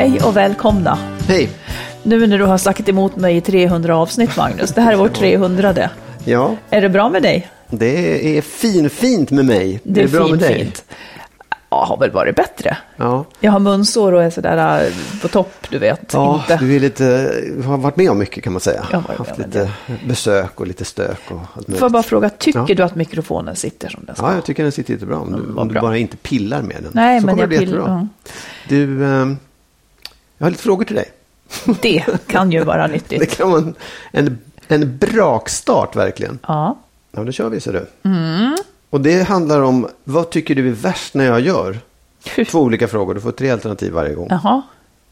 Hej och välkomna. Hej. Nu när du har sagt emot mig i 300 avsnitt, Magnus. Det här är vårt 300. Ja, Är det bra med dig? det är fin, fint med mig. Det är, bra fint, med dig? fint. Ja, har väl varit bättre. Ja, Jag har munsår och är sådär äh, på topp, du vet. ja inte. du är lite, har varit med om mycket kan man säga. Jag har Haft lite besök och lite stök och allt Får jag bara fråga, tycker Ja. du att mikrofonen sitter som den ska? Ja, jag tycker den sitter jättebra. Om du, om du bra. bara inte pillar med den. Nej, så men kommer jag det bli jättebra. ja. Du, ehm, jag har lite frågor till dig. Det kan ju vara Det nyttigt. kan vara en, en, en brakstart verkligen. Ja. Ja, då kör vi så du. Mm. Och det handlar om, vad tycker du är värst när jag gör? Två olika frågor, du får tre alternativ varje gång. Jaha.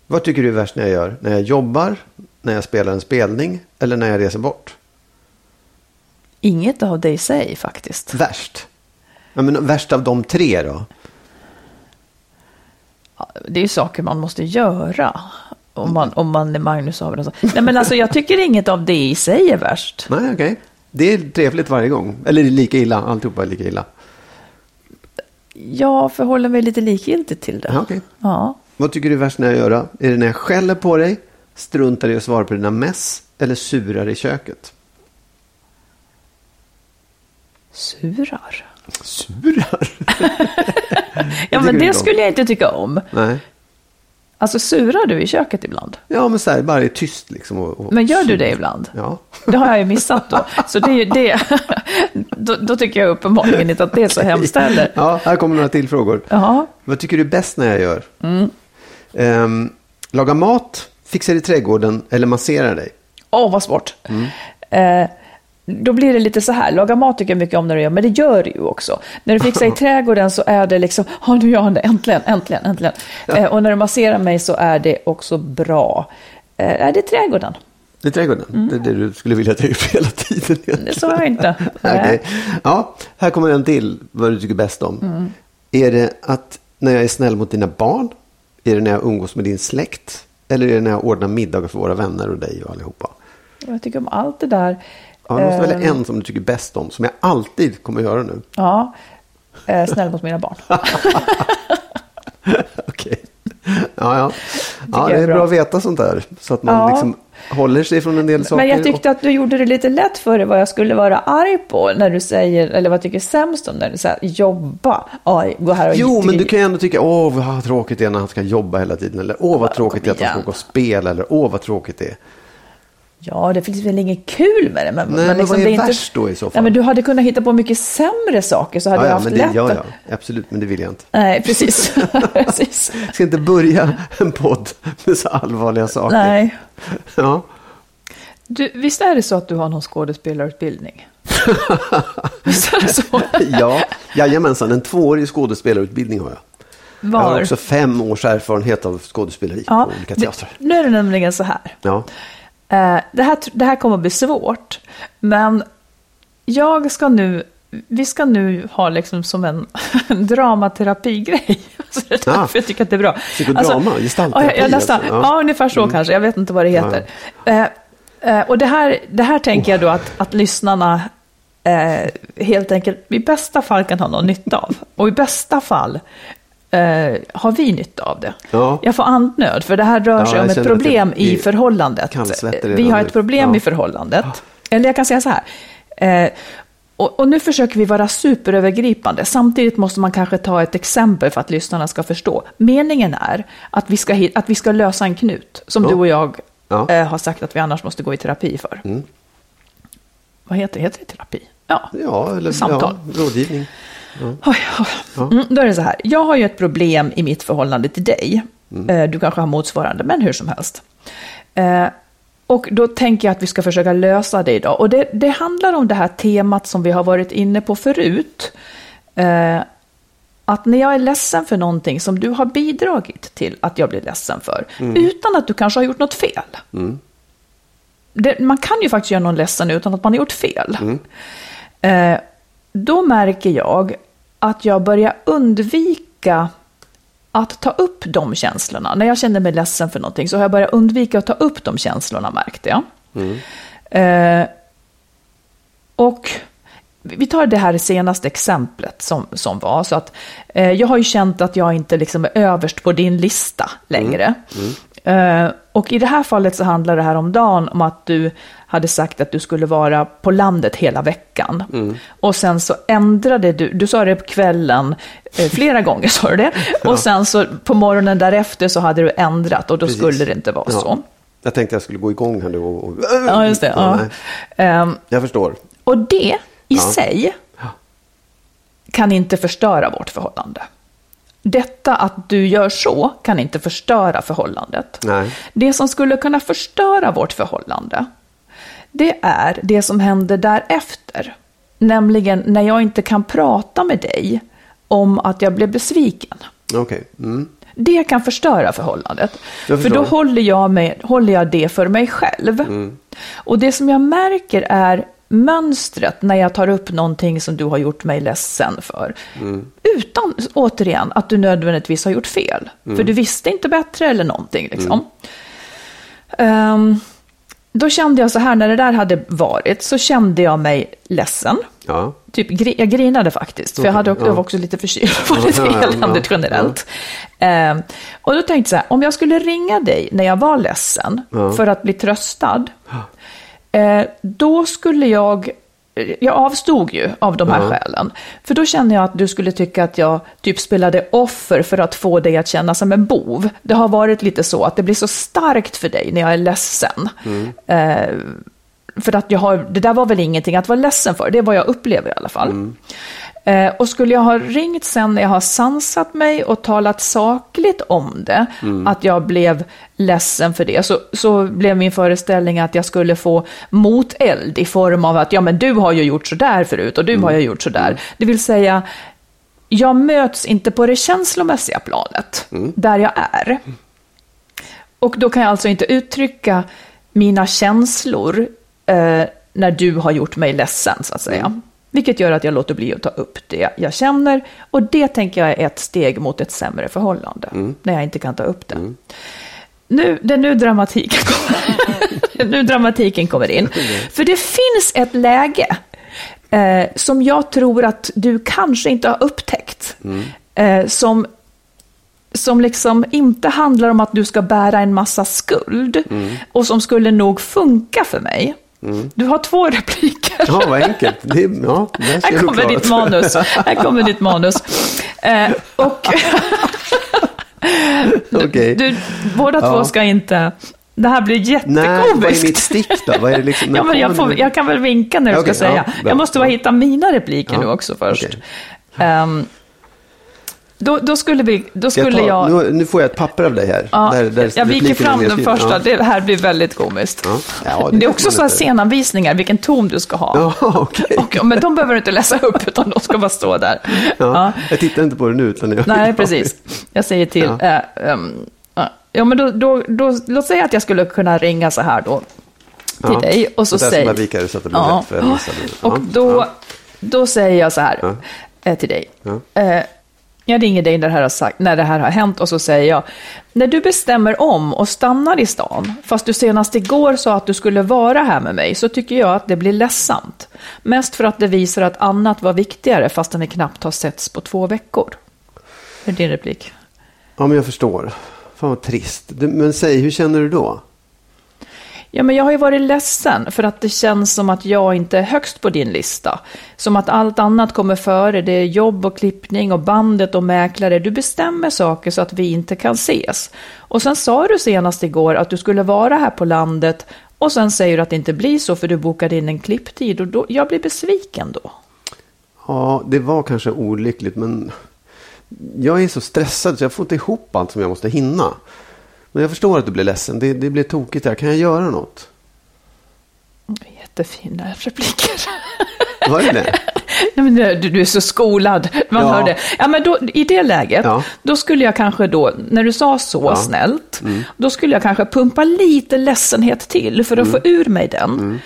Vad tycker du är värst när jag gör? När jag jobbar, när jag spelar en spelning eller när jag reser bort? Inget av det i sig faktiskt. Värst? Ja, men värst av de tre då? Det är ju saker man måste göra. Om man, om man är Magnus Abrahamsson. Nej men alltså jag tycker inget av det i sig är värst. Nej, okej. Det är trevligt varje gång. Eller lika illa, alltihopa är lika illa. Jag förhåller mig lite likgiltigt till det. Ja, okej. Ja. Vad tycker du är värst när jag gör? Är det när jag skäller på dig, struntar i att svara på dina mess eller surar i köket? Surar. Surar? Ja men du det skulle jag inte tycka om. Nej. Alltså surar du i köket ibland? Ja, men så här, bara är tyst liksom. Och, och Men gör du sur. det ibland? Ja. Det har jag ju missat då. Så det är ju det. Då, då tycker jag uppenbarligen inte att det är så hemskt heller. ja, här kommer några till frågor. Jaha. Vad tycker du är bäst när jag gör? Mm. Ehm, laga mat, fixar i trädgården eller masserar dig? Åh, vad svårt. Mm. Eh, då blir det lite så här, laga mat tycker jag mycket om när du gör, men det gör du ju också. När du fixar i trädgården så är det liksom, ja nu gör han det, äntligen, äntligen, äntligen. Eh, och när du masserar mig så är det också bra. Eh, är det trädgården? I trädgården? Det är det du skulle vilja att jag gjort hela tiden. egentligen. Det sa jag inte. Okej. Ja, här kommer en till vad du tycker bäst om. Mm. Är det att när jag är snäll mot dina barn? Är det när jag umgås med din släkt? Eller är det när jag ordnar middagar för våra vänner och dig och allihopa? Jag tycker om allt det där. Ja, du måste välja en som du tycker bäst om, som jag alltid kommer göra nu. Ja, eh, snäll mot mina barn. Okej. Ja, ja. ja, det är bra. bra att veta sånt där. Så att man Ja. liksom håller sig från en del saker. Men jag tyckte att du gjorde det lite lätt för dig vad jag skulle vara arg på när du säger, eller vad jag tycker sämst om när du säger jobba. Oj, gå här och Jo, men du kan ju ändå tycka, åh vad tråkigt det är när han ska jobba hela tiden. Eller åh vad tråkigt det är att han ska gå och spela. Eller åh vad tråkigt det är. Ja, det finns väl inget kul med det. Men, Nej, men liksom, vad är det inte... värst då i så fall? Ja, men du hade kunnat hitta på mycket sämre saker så hade Ja, jag ja, haft men det, lätt ja, ja, absolut, men det vill jag inte. Nej, precis. precis. Jag ska inte börja en podd med så allvarliga saker. Nej. Ja. Du, visst är det så att du har någon skådespelarutbildning? visst är det så? ja, jajamensan, en tvåårig skådespelarutbildning har jag. Jag har Var? också fem års erfarenhet av skådespeleri Ja, på olika teatrar. Nu är det nämligen så här. Ja. Eh, det, här, det här kommer att bli svårt, men jag ska nu, vi ska nu ha liksom som en, dramaterapigrej. Så det är Ah. därför jag tycker att det är bra. Psykodrama, gestaltterapi ja, nästan, alltså. ja. Ja. ungefär så kanske. Jag vet inte vad det heter. Eh, eh, och det här, det här tänker jag då att, att lyssnarna eh, helt enkelt i bästa fall kan ha någon nytta av. Och i bästa fall eh, har vi nytta av det. Ja. Jag får andnöd, för det här rör Ja, sig om ett problem det i förhållandet. Vi har nu. ett problem Ja. i förhållandet. Eller jag kan säga så här. Eh, och, och nu försöker vi vara superövergripande. Samtidigt måste man kanske ta ett exempel för att lyssnarna ska förstå. Meningen är att vi ska, att vi ska lösa en knut, som du och jag Ja. eh, har sagt att vi annars måste gå i terapi för. Mm. Vad heter, heter det? Terapi? Ja. Eller Samtal. Ja, rådgivning. Oj, oj. Mm, då är det så här, jag har ju ett problem i mitt förhållande till dig. Eh, Du kanske har motsvarande, men hur som helst. Eh, Och då tänker jag att vi ska försöka lösa det idag. Och det, det handlar om det här temat som vi har varit inne på förut. Eh, Att när jag är ledsen för någonting som du har bidragit till att jag blir ledsen för, utan att du kanske har gjort något fel. Det, man kan ju faktiskt göra någon ledsen utan att man har gjort fel. Eh, då märker jag att jag börjar undvika att ta upp de känslorna. När jag känner mig ledsen för någonting så har jag börjat undvika att ta upp de känslorna, märkte jag. Eh, och vi tar det här senaste exemplet som, som var. Så att, eh, jag har ju känt att jag inte liksom är överst på din lista längre. Eh, och i det här fallet så handlar det här om dagen om att du hade sagt att du skulle vara på landet hela veckan. Och sen så ändrade du, du sa det på kvällen, eh, flera gånger sa du det. Och sen så på morgonen därefter så hade du ändrat och då Precis. skulle det inte vara Ja. så. Jag tänkte jag skulle gå igång här nu och... och Ja, just det. Ja. nej. Ehm, Jag förstår. och det i Ja. sig kan inte förstöra vårt förhållande. Detta att du gör så kan inte förstöra förhållandet. Nej. Det som skulle kunna förstöra vårt förhållande, det är det som händer därefter. Nämligen när jag inte kan prata med dig om att jag blev besviken. Okej. Mm. Det kan förstöra förhållandet. För då håller jag, med, håller jag det för mig själv. Och det som jag märker är mönstret när jag tar upp någonting som du har gjort mig ledsen för. Utan, återigen, att du nödvändigtvis har gjort fel. För du visste inte bättre eller någonting. Liksom. Ehm, då kände jag så här, när det där hade varit, så kände jag mig ledsen. Ja. Typ, gri- jag grinade faktiskt, för jag, hade också, ja. jag var också lite förkyld och var lite Ja, eländigt ja, generellt. Ehm, och då tänkte jag så här, om jag skulle ringa dig när jag var ledsen för att bli tröstad, eh, då skulle jag, jag avstod ju av de här Ja. skälen. För då känner jag att du skulle tycka att jag typ spelade offer för att få dig att känna som en bov. Det har varit lite så att det blir så starkt för dig när jag är ledsen. Eh, för att jag har, det där var väl ingenting att vara ledsen för, det är vad jag upplever i alla fall. Eh, och skulle jag ha ringt sen när jag har sansat mig och talat sakligt om det, att jag blev ledsen för det, så, så blev min föreställning att jag skulle få moteld i form av att ja men du har ju gjort sådär förut och du har ju gjort sådär. Det vill säga, jag möts inte på det känslomässiga planet, där jag är. Och då kan jag alltså inte uttrycka mina känslor eh, när du har gjort mig ledsen, så att säga. Vilket gör att jag låter bli att ta upp det jag känner. Och det tänker jag är ett steg mot ett sämre förhållande, när jag inte kan ta upp det. Nu, det är nu dramatiken kommer, nu dramatiken kommer in. För det finns ett läge eh, som jag tror att du kanske inte har upptäckt. Eh, som som liksom inte handlar om att du ska bära en massa skuld och som skulle nog funka för mig. Du har två repliker. Ja, vad enkelt. Det, ja, det här kommer ditt manus. Här kommer ditt manus. Eh, och Okej. du, båda Ja. två ska inte... Det här blir Nej, vad är jättekomiskt. mitt stick då? Vad är det liksom, Ja, men jag, får, jag kan väl vinka när du Okej, ska säga. ja, jag måste bara hitta mina repliker nu också först. okej. Ehm, då, då skulle, vi, då Ska jag skulle ta, jag... Nu, nu får jag ett papper av dig här. Ja, där, där jag viker fram den första. Ja. Det här blir väldigt komiskt. Ja. Ja, det, det är också så här scenanvisningar, vilken ton du ska ha. Ja, okej. Och, men de behöver du inte läsa upp, utan de ska bara stå där. Ja, Ja. Jag tittar inte på det nu. Utan jag, Nej, precis. Jag säger till... Ja. eh, ehm, ja. ja, men då, då, då, låt säga att jag skulle kunna ringa så här då till Ja. dig och så Och där ska säger... vika det så att det blir rätt för Elisa. Och Ja, då, ja. då säger jag så här Ja. eh, till dig. Ja. Eh, jag ringer dig när det, här har sagt, när det här har hänt och så säger jag, när du bestämmer om och stannar i stan, fast du senast igår sa att du skulle vara här med mig, så tycker jag att det blir ledsamt. Mest för att det visar att annat var viktigare, fastän vi knappt har setts på två veckor. Det är din replik. Ja, men jag förstår. Fan vad trist. Men säg, hur känner du då? Ja, men jag har ju varit ledsen för att det känns som att jag inte är högst på din lista. Som att allt annat kommer före. Det är jobb och klippning och bandet och mäklare. Du bestämmer saker så att vi inte kan ses. Och sen sa du senast igår att du skulle vara här på landet och sen säger du att det inte blir så för du bokade in en klipptid och då, jag blir besviken då. Ja, det var kanske olyckligt men jag är så stressad så jag får inte ihop allt som jag måste hinna. Men jag förstår att du blir ledsen. Det, det blir tokigt här. Kan jag göra något? Jättefina repliker. Var det det? Nej, men du, du är så skolad, man Ja. hör det. Ja, men då, I det läget, Ja. då skulle jag kanske då, när du sa så Ja. Mm. snällt, då skulle jag kanske pumpa lite ledsenhet till för att Mm. få ur mig den. Eh,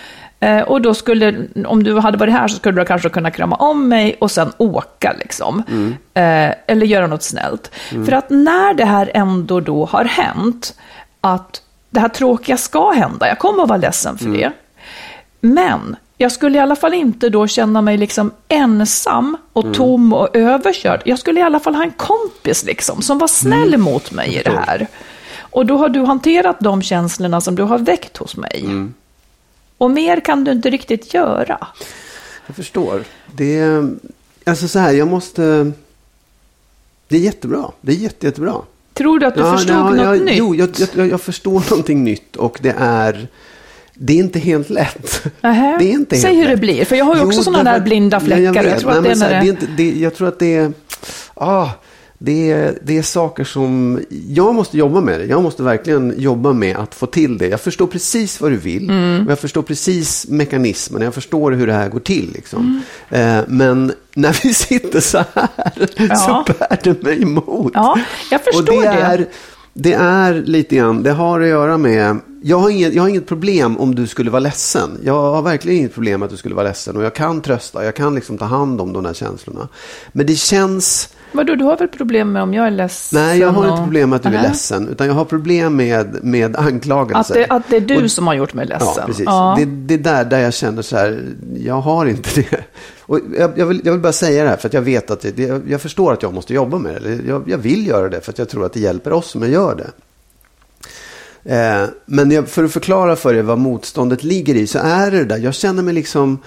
och då skulle, om du hade varit här så skulle du kanske kunna krama om mig och sen åka liksom. Mm. Eh, eller göra något snällt. För att när det här ändå då har hänt, att det här tråkiga ska hända, jag kommer att vara ledsen Mm. för det. Men jag skulle i alla fall inte då känna mig liksom ensam och Mm. tom och överkörd. Jag skulle i alla fall ha en kompis liksom, som var snäll mot mig i det Mm. här. Och då har du hanterat de känslorna som du har väckt hos mig. Och mer kan du inte riktigt göra. Jag förstår. Det är, alltså så här, jag måste... Det är jättebra. Det är jätte, jättebra. Tror du att du förstod ja, något jag, nytt? Jo, jag, jag, jag förstår någonting nytt och det är... Det är inte helt lätt. Nähä. Det är inte Säg hur det lätt. blir, för jag har ju också därför där blinda Ja, fläckar. Jag vet. tror att det är här, det- det inte, det, Jag tror att det är... Ah, det är, det är saker som jag måste jobba med. Det. Jag måste verkligen jobba med att få till det. Jag förstår precis vad du vill. Mm. Och jag förstår precis mekanismen. Jag förstår hur det här går till. Liksom. Mm. Eh, men när vi sitter så här Ja. så bär det mig emot. Ja, jag förstår Och det det. är, det är lite grann, det har att göra med, jag har, inget, jag har inget problem om du skulle vara ledsen. Jag har verkligen inget problem att du skulle vara ledsen. Och jag kan trösta, jag kan liksom ta hand om de där känslorna. Men det känns, Vadå, du har väl problem med om jag är ledsen? nej jag har och- inte problem med att du är Nähä. ledsen. Utan jag har problem med, med Att anklagelser. det, att det är du Och- som har gjort mig ledsen? Ja, precis. Ja. Det, det är där, där jag känner så här, jag har inte det. Och jag, jag, vill, jag vill bara säga det här för att jag vet att det, jag förstår att jag måste jobba med det. Eller Jag, jag vill göra det för att jag tror att det hjälper oss som jag gör det. Eh, men jag, för att förklara för er vad motståndet ligger i så är det där, jag känner mig liksom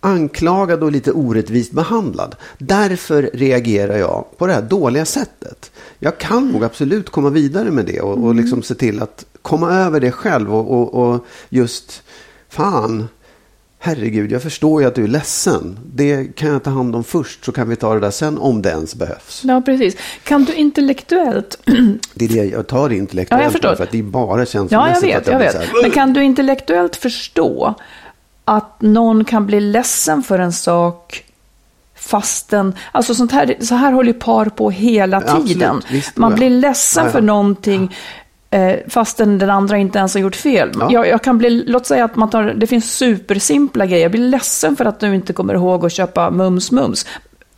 anklagad och lite orättvist behandlad. Därför reagerar jag på det här dåliga sättet. Jag kan nog absolut komma vidare med det och, och liksom se till att komma över det själv och, och, och just, fan, herregud, jag förstår ju att du är ledsen. Det kan jag ta hand om först så kan vi ta det där sen om det ens behövs. Ja, precis. Kan du intellektuellt... Det är det jag tar det intellektuellt Ja, jag förstår. för att det är bara ja, känslomässigt. jag vet, jag blir vet. Men kan du intellektuellt förstå att någon kan bli ledsen för en sak fastän... Alltså sånt här, så här håller ju par på hela Absolut, tiden. visst, Man blir ledsen Ja, ja. för någonting eh, fastän den andra inte ens har gjort fel. Ja. Jag, jag kan bli, låt säga att man tar, det finns supersimpla grejer. Jag blir ledsen för att du inte kommer ihåg att köpa mums mums.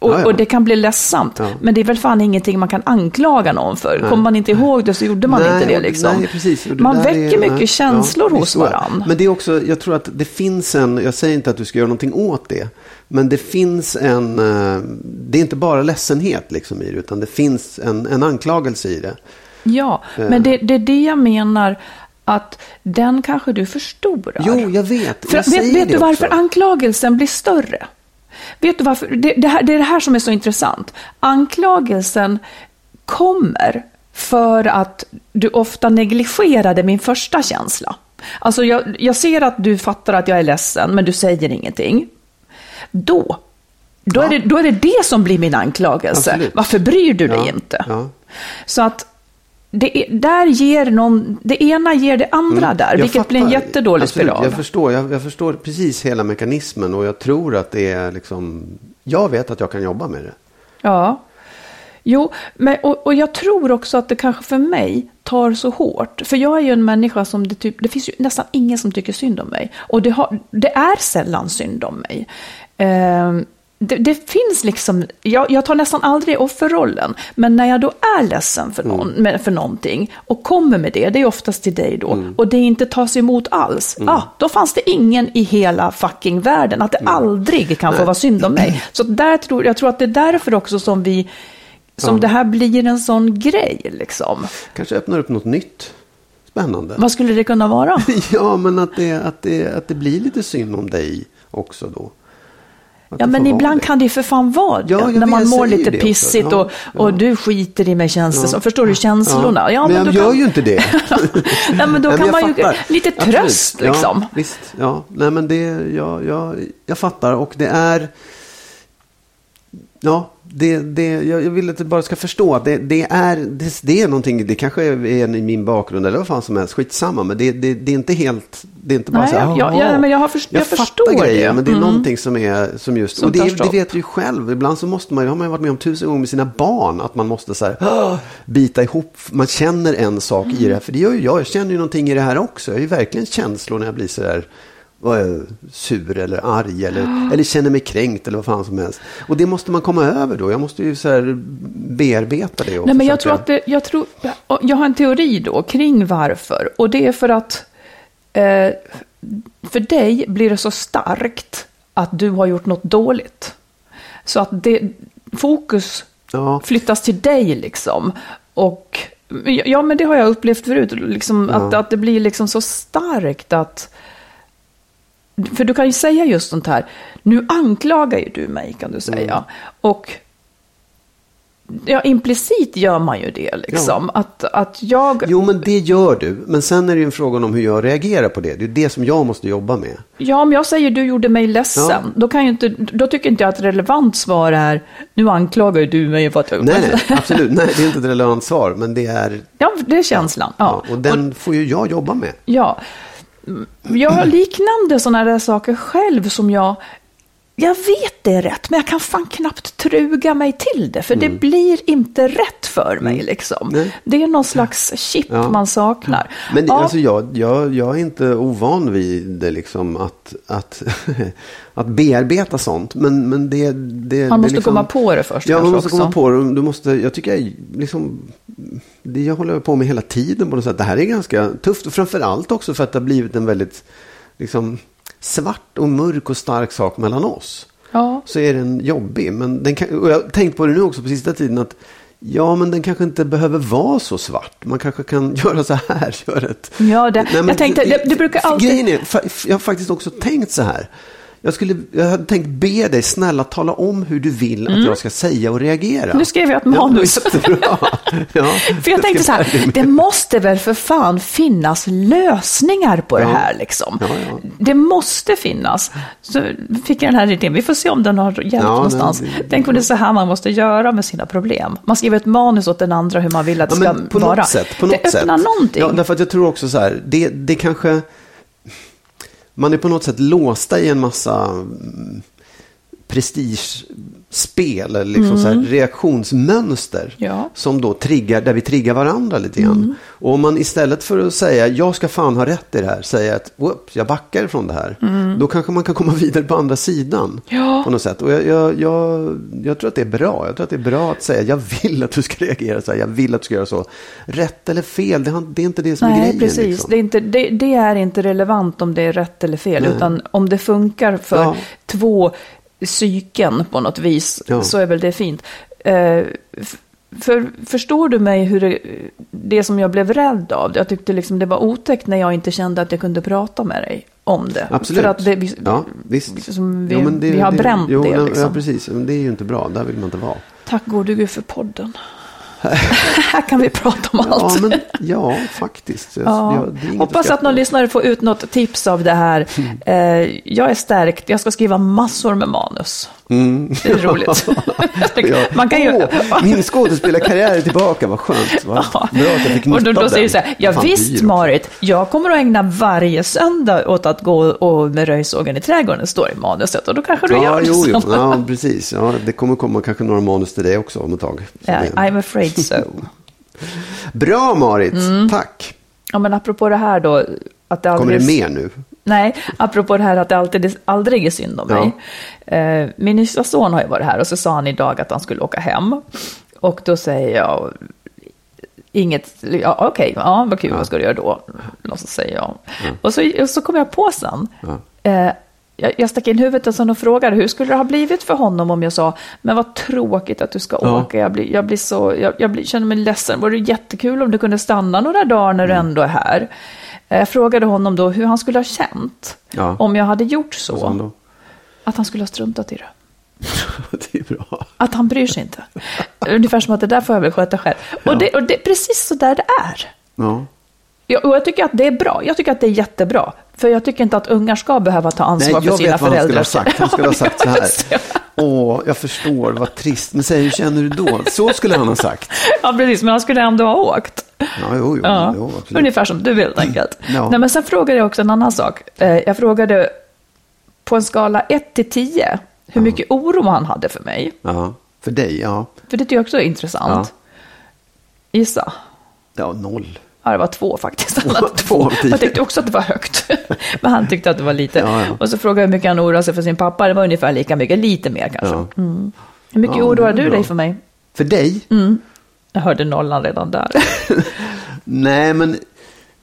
Och, Ja, ja. och det kan bli ledsamt. Ja. Men det är väl fan ingenting man kan anklaga någon för. Nej. Kommer man inte ihåg det så gjorde man Nej, inte det liksom. nej, precis. Det man väcker är- mycket nej, känslor hos varandra. Men det är också, jag tror att det finns en, jag säger inte att du ska göra någonting åt det. Men det finns en, eh, det är inte bara ledsenhet liksom i det, utan det finns en, en anklagelse i det. Ja, Eh. men det, det är det jag menar. Att den kanske du förstorar. Jo, jag vet. För, jag vet vet du varför också. anklagelsen blir större? Vet du varför? Det, det, här, det är det här som är så intressant. Anklagelsen kommer för att du ofta negligerade min första känsla. Alltså jag, jag ser att du fattar att jag är ledsen, men du säger ingenting. Då, då, är, det, då är det det som blir min anklagelse. Absolut. Varför bryr du dig Ja, inte? ja. Så att det, är, där ger någon, det ena ger det andra där, Mm. Jag vilket blir en fattar. jättedålig Absolut, spiral. Jag förstår, jag, jag förstår precis hela mekanismen och jag tror att det är liksom, jag vet att jag kan jobba med det. Ja. Jo, men, och, och jag tror också att det kanske för mig tar så hårt. För jag är ju en människa som det typ, det finns ju nästan ingen som tycker synd om mig. Och det, har, det är sällan synd om mig. Ehm, det, det finns liksom, jag, jag tar nästan aldrig offerrollen, men när jag då är ledsen för, någon, Mm. för någonting och kommer med det, det är oftast till dig då, Mm. och det inte tas emot alls, ah, då fanns det ingen i hela fucking världen, att det Mm. aldrig kan få vara synd om mig. Så där tror, jag tror att det är därför också som vi, som det här blir en sån grej liksom. Kanske öppnar upp något nytt. Spännande. Vad skulle det kunna vara? Ja, men att det, att, det, att det blir lite synd om dig också då. Ja, det men ibland det. kan det ju för fan vara det. Ja, jag när man jag mår lite det pissigt Ja, och, och ja. du skiter i mig känns det som. Förstår du känslorna? Ja, men jag då gör kan- ju inte det. Nej, men då kan jag man ju fattar. lite Absolut. tröst liksom. Ja, visst. Ja, nej men det, ja, ja, jag fattar och det är, ja, det, det, jag, jag vill att du bara ska förstå att det, det, är, det, det är någonting, det kanske är i min bakgrund eller vad fan som helst, skitsamma, men det, det, det är inte helt, det är inte bara Nej, så här, jag- jag- men jag har först- jag fattar förstår grejer, det. men det är Mm. någonting som är, som just, Som och det, det vet du ju själv, ibland så måste man, det har man varit med om tusen gånger med sina barn, att man måste så här, bita ihop, man känner en sak i det här, för det gör ju jag, jag känner ju någonting i det här också, jag har ju verkligen känslor när jag blir så där, är det, sur eller arg eller, eller känner mig kränkt eller vad fan som helst. Och det måste man komma över då. Jag måste ju så här bearbeta det. Och Nej, men jag tror att det, jag, tror, jag har en teori då kring varför. Och det är för att eh, för dig blir det så starkt att du har gjort något dåligt. Så att det, fokus Ja. flyttas till dig liksom. Och ja, men det har jag upplevt förut. Liksom, att, Ja. att det blir liksom så starkt att... För du kan ju säga just sånt här. Nu anklagar ju du mig kan du säga. Mm. Och ja, implicit gör man ju det liksom. Att, att jag... Jo, men det gör du. Men sen är det ju en fråga om hur jag reagerar på det. Det är det som jag måste jobba med. Ja, om jag säger du gjorde mig ledsen, Ja. då, kan ju inte, då tycker inte jag att ett relevant svar är nu anklagar ju du mig för att jag Nej, nej, absolut. Nej, det är inte ett relevant svar. Men det är... Ja, det är känslan. Ja. Ja, och den får ju jag jobba med. Ja, jag har liknande sådana där saker själv som jag, jag vet det är rätt, men jag kan fan knappt truga mig till det, för det blir inte rätt för mig liksom. Mm. Nej. Det är någon slags chip Ja. man saknar. Men Ja, alltså, jag, jag, jag är inte ovan vid det, liksom, att, att, att bearbeta sånt. Men, men det, det, Man det måste liksom, komma på det först Ja, man måste också. komma på det. Du måste, jag tycker jag, liksom, det jag håller på med hela tiden på något sätt. Det här är ganska tufft. Och framförallt också för att det har blivit en väldigt liksom, svart och mörk och stark sak mellan oss. Ja. Så är den jobbig. Men den kan, och jag har tänkt på det nu också på sista tiden. att Ja, men den kanske inte behöver vara så svart. Man kanske kan göra så här. Göra ett, Ja, det- jag tänkte, det- det brukar alltid- Grejen är, jag har faktiskt också tänkt så här. Jag, skulle, jag hade tänkt be dig snälla tala om hur du vill att jag ska säga och reagera. Mm. Nu skrev jag ett manus. Ja. Ja, För jag tänkte så här, det måste väl för fan finnas lösningar på det Ja. här liksom. Det måste finnas. Så fick jag den här idén, vi får se om den har hjälpt någonstans. nej, det- Tänk om det är så här man måste göra med sina problem. Man skriver ett manus åt den andra hur man vill att det ska på vara. något sätt. På något det öppnar sätt. någonting. Ja, därför att jag tror också så här, det, det kanske... Man är på något sätt låsta i en massa mm, prestigespel, eller liksom så här reaktionsmönster. Mm. Ja. Som då triggar, där vi triggar varandra lite grann. Mm. Och om man istället för att säga, jag ska fan ha rätt i det här, säger att, whoops, jag backar från det här. Då kanske man kan komma vidare på andra sidan. Mm. Ja. På något sätt. Och jag, jag, jag, jag tror att det är bra. Jag tror att det är bra att säga, jag vill att du ska reagera så här, jag vill att du ska göra så. Rätt eller fel, det, har- det är inte det som är Nej, grejen. precis. Liksom. Det, är inte, det, det är inte relevant om det är rätt eller fel, Nej. utan om det funkar för Ja. två psyken på något vis, Ja. så är väl det fint. Eh, för, förstår du mig hur det, det som jag blev rädd av, jag tyckte liksom det var otäckt när jag inte kände att jag kunde prata med dig om det. Absolut. För att det, vi, ja, visst. som vi, Ja, men det- vi har det- bränt jo, det. Ja, Liksom. precis. Men det är ju inte bra. Där vill man inte vara. Tack gode gud för podden. Här kan vi prata om Ja, allt. men, ja faktiskt. Ja. jag- Hoppas skratta att någon lyssnare får ut något tips av det här. Eh, jag är stärkt, jag ska skriva massor med manus. Det är roligt. Mm. Ja. Man kan ju... Åh, min skådespelarkarriär är tillbaka, vad skönt. Vad Ja. bra att jag fick och då, då säger du så här, ja Fan, visst. Marit, jag kommer att ägna varje söndag åt att gå och med röjsågen i trädgården, står i manuset. Och då kanske du Ja, gör jo, jo. Ja, precis. Ja, det kommer komma kanske några manus till dig också om ett tag. Ja, I'm afraid so. Bra Marit, Mm. tack. Ja, men apropå det här då, att det Kommer aldrig... det mer nu? Nej, apropå det här att det alltid, aldrig är synd om mig. Eh, min yngsta son har ju varit här och så sa han idag att han skulle åka hem. Och då säger jag, inget, ja okej, okay, ja vad kul, vad ska du göra då? Och så säger jag. Och, så, och så kom jag på sen. Eh, jag, jag stack in huvudet och, och frågade hur skulle det ha blivit för honom om jag sa, men vad tråkigt att du ska Ja. åka, jag, blir, jag, blir så, jag, jag blir, känner mig ledsen, vore det jättekul om du kunde stanna några dagar när du ändå är här. Eh, Jag frågade honom då hur han skulle ha känt Ja. om jag hade gjort han så, då? att han skulle ha struntat i det. det är bra. Att han bryr sig inte. Ungefär som att det där får jag väl sköta själv. Och, det, och det är precis så där det är. Ja. Ja, och jag tycker att det är bra. Jag tycker att det är jättebra. För jag tycker inte att ungar ska behöva ta ansvar Nej, för jag sina vet vad han föräldrar. skulle ha sagt. Han skulle ha sagt så här. Åh, jag förstår, vad trist. Men säg, hur känner du då? Så skulle han ha sagt. Ja, precis. Men han skulle ändå ha åkt. Ja, jo, jo, Ja. jo. Ungefär som du helt enkelt. Ja. Nej, men sen frågade jag också en annan sak. Eh, Jag frågade på en skala 1 till 10 hur mycket oro han hade för mig. Ja, för dig, ja. För det tycker jag också är intressant. Gissa. Ja, noll. Ja, det var två faktiskt. Han hade två. Jag tyckte också att det var högt. Men han tyckte att det var lite. Ja, ja. Och så frågade jag hur mycket han oroade sig för sin pappa. Det var ungefär lika mycket, lite mer kanske. Ja. Hur mycket Ja, oroar du bra. dig för mig? För dig? Jag hörde nollan redan där. Nej, men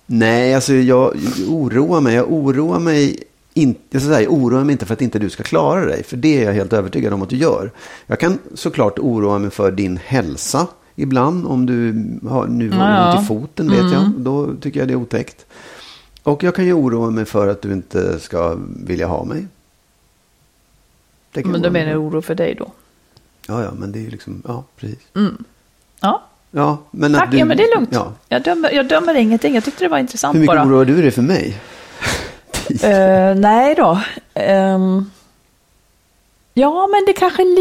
nej, alltså jag oroar mig. Jag oroar mig inte, jag ska säga, jag oroar mig inte för att inte du ska klara dig. För det är jag helt övertygad om att du gör. Jag kan såklart oroa mig för din hälsa ibland. Om du har nu har Ja, ja. ont i foten vet jag. Då tycker jag det är otäckt. Och jag kan ju oroa mig för att du inte ska vilja ha mig. Men då mig menar jag oro för dig då? Ja, ja, men det är ju liksom, ja, precis. Ja, Ja, men att tack. du, ja, men det är lugnt. Ja. Jag, dömer, jag dömer ingenting. Jag tyckte det var intressant Hur mycket bara. oroar du dig för mig? Eh, nej då. Ehm, ja, men det kanske är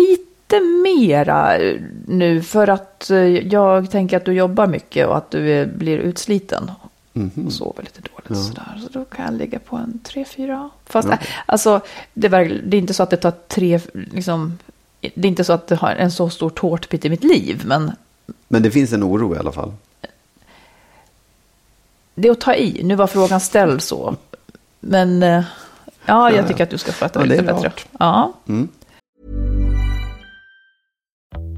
lite mera eh, nu för att eh, jag tänker att du jobbar mycket och att du är, blir utsliten. Mhm. Och sover lite dåligt sådär. Så då kan jag ligga på en tre fyra. Fast eh, alltså, det är, verkl- det är inte så att det tar tre, liksom, det är inte så att det har en så stor tårtbit i mitt liv. Men Men det finns en oro i alla fall. det är att ta i. Nu var frågan ställd så. Men eh, ja, jag tycker att du ska sköta Ja, det det lite bättre. Ja.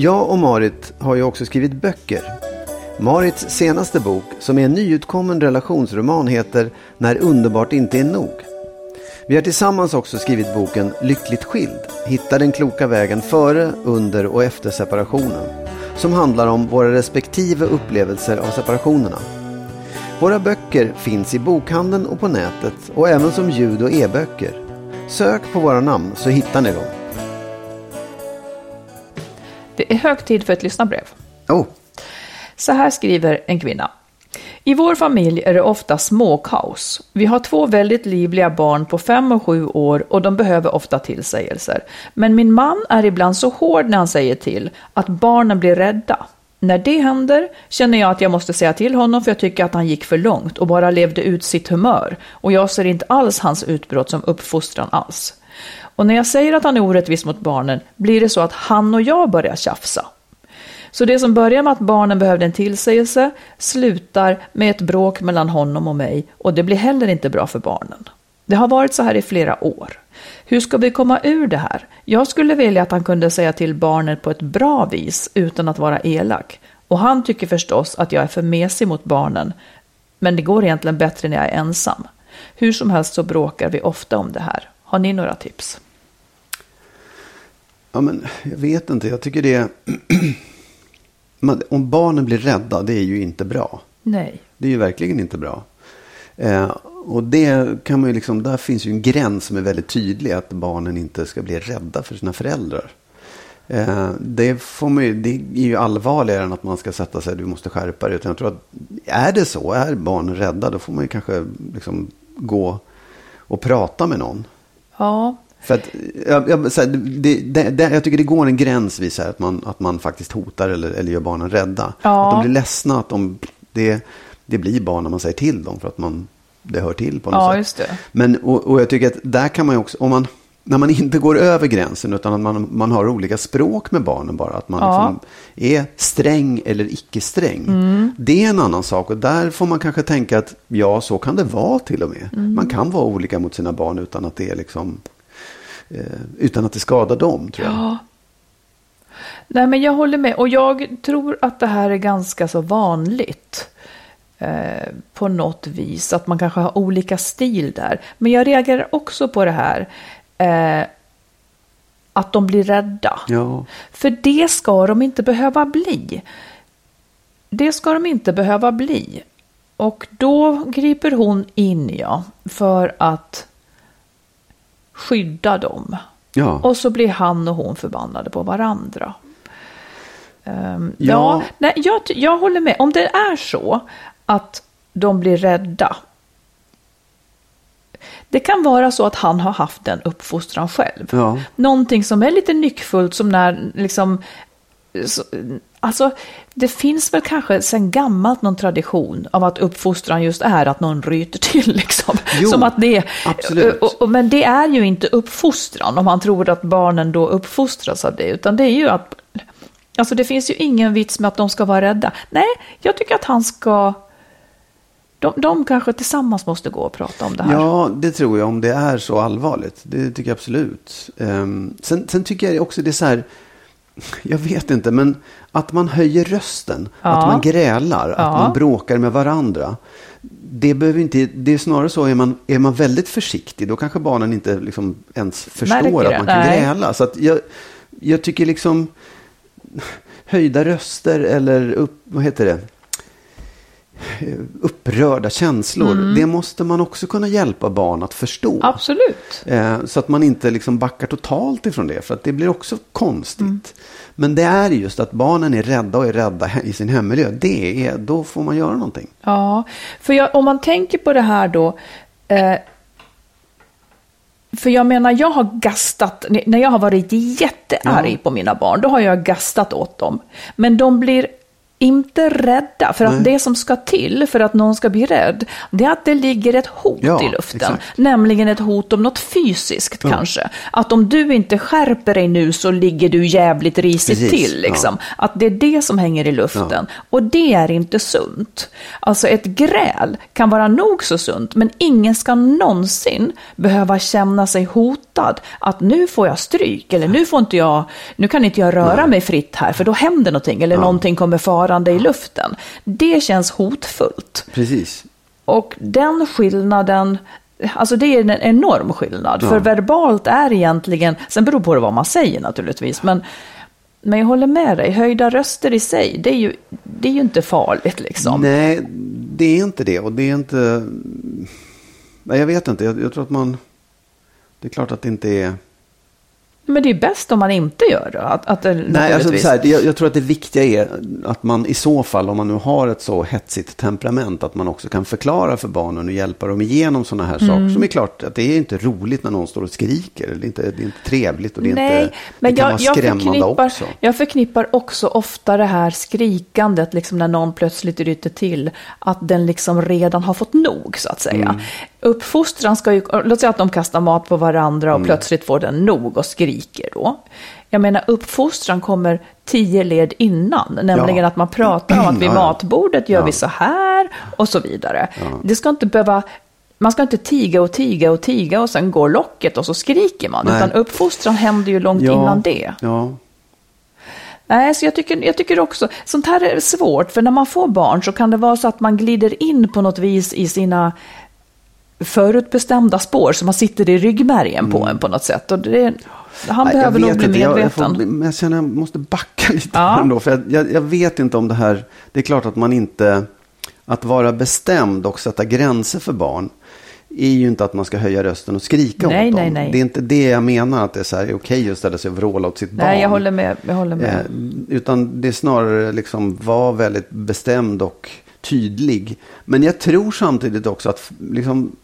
Jag och Marit har ju också skrivit böcker. Marits senaste bok, som är en nyutkommen relationsroman, heter När underbart inte är nog. Vi har tillsammans också skrivit boken Lyckligt skild. Hitta den kloka vägen före, under och efter separationen. Som handlar om våra respektive upplevelser av separationerna. Våra böcker finns i bokhandeln och på nätet och även som ljud och e-böcker. Sök på våra namn så hittar ni dem. Det är hög tid för ett lyssnarbrev. Oh, Så här skriver en kvinna. I vår familj är det ofta småkaos. Vi har två väldigt livliga barn på fem och sju år och de behöver ofta tillsägelser. Men min man är ibland så hård när han säger till att barnen blir rädda. När det händer känner jag att jag måste säga till honom för jag tycker att han gick för långt och bara levde ut sitt humör. Och jag ser inte alls hans utbrott som uppfostran alls. Och när jag säger att han är orättvis mot barnen blir det så att han och jag börjar tjafsa. Så det som börjar med att barnen behövde en tillsägelse slutar med ett bråk mellan honom och mig och det blir heller inte bra för barnen. Det har varit så här i flera år. Hur ska vi komma ur det här? Jag skulle vilja att han kunde säga till barnet på ett bra vis utan att vara elak. Och han tycker förstås att jag är för mesig mot barnen. Men det går egentligen bättre när jag är ensam. Hur som helst så bråkar vi ofta om det här. Har ni några tips? Ja, men jag vet inte. Jag tycker det... om barnen blir rädda, det är ju inte bra. Nej. Det är ju verkligen inte bra. Eh, och det kan man ju liksom, där finns ju en gräns som är väldigt tydlig. Att barnen inte ska bli rädda för sina föräldrar. Eh, det, får man ju, det är ju allvarligare än att man ska sätta sig, du måste skärpa dig. Utan jag tror att är det så, är barnen rädda, då får man ju kanske liksom gå och prata med någon. Ja. För att, jag, så här, det, det, det, jag tycker det går en gräns vid så här, att, man, att man faktiskt hotar eller, eller gör barnen rädda. Ja. Att de blir ledsna, att de, det, det blir barn när man säger till dem för att man, det hör till på något Ja, sätt. Men, och, och jag tycker att där kan man ju också, om man, när man inte går över gränsen utan att man, man har olika språk med barnen bara. Att man Ja. liksom är sträng eller icke sträng. Mm. Det är en annan sak och där får man kanske tänka att ja, så kan det vara till och med. Mm. Man kan vara olika mot sina barn utan att det är liksom eh, utan att det skadar dem tror jag. Ja. Nej, men jag håller med. Och jag tror att det här är ganska så vanligt. Eh, på något vis. Att man kanske har olika stil där. Men jag reagerar också på det här. Eh, att de blir rädda. Ja. För det ska de inte behöva bli. Det ska de inte behöva bli. Och då griper hon in, ja, för att skydda dem. Ja. Och så blir han och hon förbannade på varandra. Ehm, Ja. ja, nej, jag, jag håller med. Om det är så att de blir rädda. Det kan vara så att han har haft den uppfostran själv. Ja. Någonting som är lite nyckfullt som när liksom så, alltså, det finns väl kanske sedan gammalt någon tradition av att uppfostran just är att någon ryter till. Liksom. Jo, Som att det, absolut. Och, och, men det är ju inte uppfostran om man tror att barnen då uppfostras av det. Utan det är ju att, alltså det finns ju ingen vits med att de ska vara rädda. Nej, jag tycker att han ska, de, de kanske tillsammans måste gå och prata om det här. Ja, det tror jag om det är så allvarligt. Det tycker jag absolut. Um, sen, sen tycker jag också det är så här, jag vet inte, men att man höjer rösten, Ja. att man grälar, Ja. att man bråkar med varandra. Det, behöver inte, det är snarare så, är man, är man väldigt försiktig, då kanske barnen inte liksom ens förstår att man kan nej. gräla. Så jag, jag tycker liksom höjda röster eller upp, vad heter det? Upprörda känslor. Mm. Det måste man också kunna hjälpa barn att förstå. Absolut. Eh, Så att man inte liksom backar totalt ifrån det. För att det blir också konstigt. Mm. Men det är just att barnen är rädda och är rädda i sin hemmiljö. Det är, då får man göra någonting. Ja, för jag, om man tänker på det här då. Eh, för jag menar, jag har gastat, när jag har varit jättearg Ja. på mina barn, då har jag gastat åt dem. Men de blir inte rädda, för att Nej. det som ska till för att någon ska bli rädd, det är att det ligger ett hot Ja, i luften. exakt. Nämligen ett hot om något fysiskt Ja. kanske. Att om du inte skärper dig nu så ligger du jävligt risigt Precis, till. Liksom. Att det är det som hänger i luften. Och det är inte sunt. Alltså ett gräl kan vara nog så sunt, men ingen ska någonsin behöva känna sig hotad. Att nu får jag stryk, eller nu får inte jag, nu kan inte jag röra mig fritt här, för då händer någonting, eller någonting kommer farande i luften. Det känns hotfullt. Precis. Och den skillnaden, alltså det är en enorm skillnad. Ja. För verbalt är egentligen, sen beror på vad man säger naturligtvis, men, men jag håller med dig, höjda röster i sig, det är ju, det är ju inte farligt liksom. Nej, det är inte det. Och det är inte... Nej, jag vet inte. Jag, jag tror att man... Det är klart att det inte är... Men det är bäst om man inte gör det. Att, att, Nej, alltså, så här, jag, jag tror att det viktiga är att man i så fall, om man nu har ett så hetsigt temperament, att man också kan förklara för barnen och hjälpa dem igenom sådana här Mm. saker. Som är klart att det är inte roligt när någon står och skriker. Det är inte, det är inte trevligt och det, är Nej, inte, men det kan jag, vara jag, skrämmande förknippar, också. jag förknippar också ofta det här skrikandet, liksom när någon plötsligt ryter till, att den liksom redan har fått nog, så att säga. Mm. Uppfostran ska ju, låt säga att de kastar mat på varandra Mm. och plötsligt får den nog och skriker då. Jag menar, uppfostran kommer tio led innan, nämligen Ja. att man pratar om att vid Ja, ja. matbordet gör Ja. vi så här och så vidare. Det ska inte behöva man ska inte tiga och tiga och tiga och sen går locket och så skriker man. Nej. Utan uppfostran händer ju långt innan det. Ja, Nej, så jag tycker, jag tycker också, sånt här är svårt, för när man får barn så kan det vara så att man glider in på något vis i sina förutbestämda spår, så man sitter i ryggmärgen på en på något sätt. Och det, han Nej, behöver nog bli inte. Medveten. Jag, får, men jag känner jag måste backa lite Ja. ändå. För jag, jag, jag vet inte om det här, det är klart att man inte, att vara bestämd och sätta gränser för barn är ju inte att man ska höja rösten och skrika Nej, åt dem. nej, nej. Det är inte det jag menar, att det är så här, är okej att ställa sig och vråla åt sitt barn. Nej, jag håller med. Jag håller med. Eh, utan det är snarare liksom vara väldigt bestämd och tydlig. Men jag tror samtidigt också att liksom,